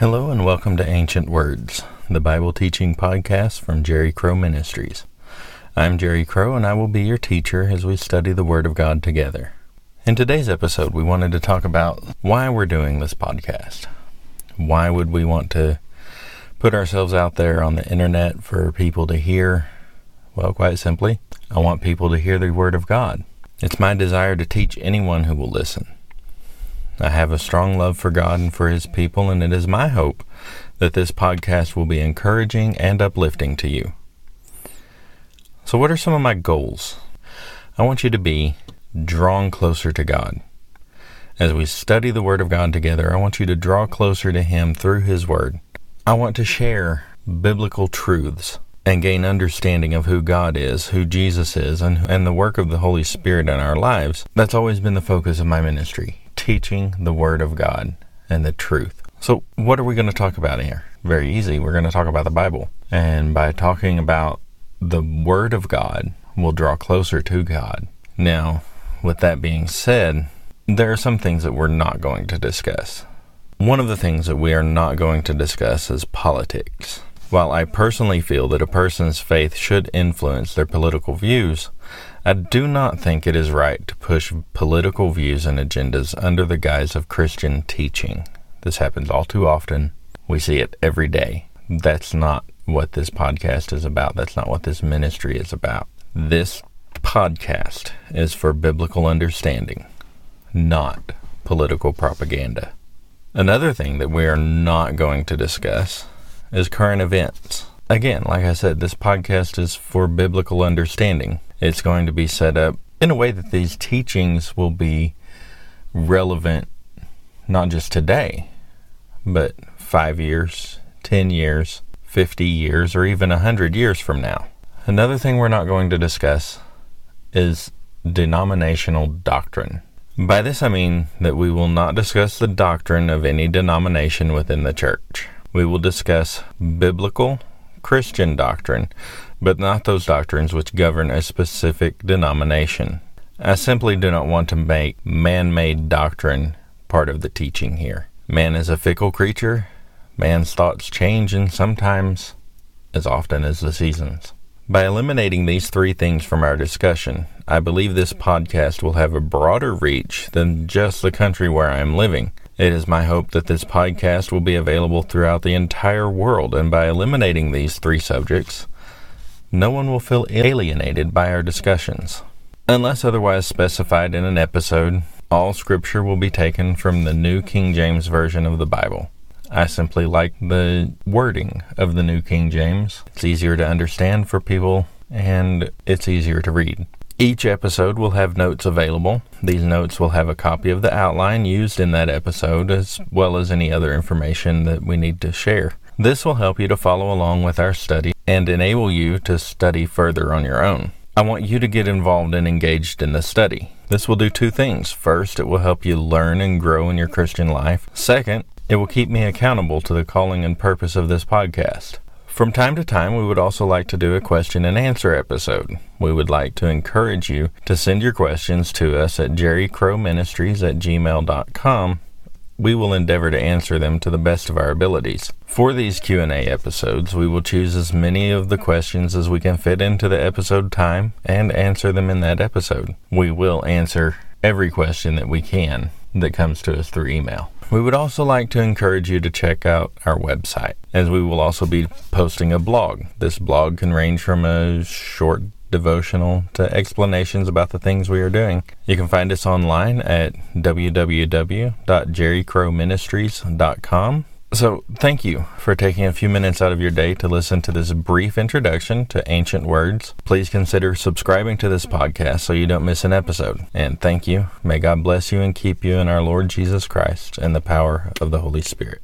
Hello and welcome to Ancient Words, the Bible teaching podcast from Jerry Crow Ministries. I'm Jerry Crow and I will be your teacher as we study the Word of God together. In today's episode, we wanted to talk about why we're doing this podcast. Why would we want to put ourselves out there on the internet for people to hear? Well, quite simply, I want people to hear the Word of God. It's my desire to teach anyone who will listen. I have a strong love for God and for His people, and it is my hope that this podcast will be encouraging and uplifting to you. So, what are some of my goals? I want you to be drawn closer to God. As we study the Word of God together, I want you to draw closer to Him through His Word. I want to share biblical truths and gain understanding of who God is, who Jesus is, and, and the work of the Holy Spirit in our lives. That's always been the focus of my ministry teaching the Word of God and the truth. So, what are we going to talk about here? Very easy. We're going to talk about the Bible. And by talking about the Word of God, we'll draw closer to God. Now, with that being said, there are some things that we're not going to discuss. One of the things that we are not going to discuss is politics. While I personally feel that a person's faith should influence their political views, I do not think it is right to push political views and agendas under the guise of Christian teaching. This happens all too often. We see it every day. That's not what this podcast is about. That's not what this ministry is about. This podcast is for biblical understanding, not political propaganda. Another thing that we are not going to discuss is current events. Again, like I said, this podcast is for biblical understanding. It's going to be set up in a way that these teachings will be relevant not just today, but five years, 10 years, 50 years, or even 100 years from now. Another thing we're not going to discuss is denominational doctrine. By this I mean that we will not discuss the doctrine of any denomination within the church. We will discuss biblical Christian doctrine, but not those doctrines which govern a specific denomination. I simply do not want to make man made doctrine part of the teaching here. Man is a fickle creature, man's thoughts change, and sometimes as often as the seasons. By eliminating these three things from our discussion, I believe this podcast will have a broader reach than just the country where I am living. It is my hope that this podcast will be available throughout the entire world, and by eliminating these three subjects, no one will feel alienated by our discussions. Unless otherwise specified in an episode, all scripture will be taken from the New King James Version of the Bible. I simply like the wording of the New King James. It's easier to understand for people and it's easier to read. Each episode will have notes available. These notes will have a copy of the outline used in that episode, as well as any other information that we need to share. This will help you to follow along with our study and enable you to study further on your own. I want you to get involved and engaged in the study. This will do two things. First, it will help you learn and grow in your Christian life. Second, it will keep me accountable to the calling and purpose of this podcast. From time to time, we would also like to do a question and answer episode. We would like to encourage you to send your questions to us at jerrycrowministries at gmail.com. We will endeavor to answer them to the best of our abilities. For these Q&A episodes, we will choose as many of the questions as we can fit into the episode time and answer them in that episode. We will answer every question that we can that comes to us through email. We would also like to encourage you to check out our website, as we will also be posting a blog. This blog can range from a short devotional to explanations about the things we are doing. You can find us online at www.jerrycrowministries.com so, thank you for taking a few minutes out of your day to listen to this brief introduction to ancient words. Please consider subscribing to this podcast so you don't miss an episode. And thank you. May God bless you and keep you in our Lord Jesus Christ and the power of the Holy Spirit.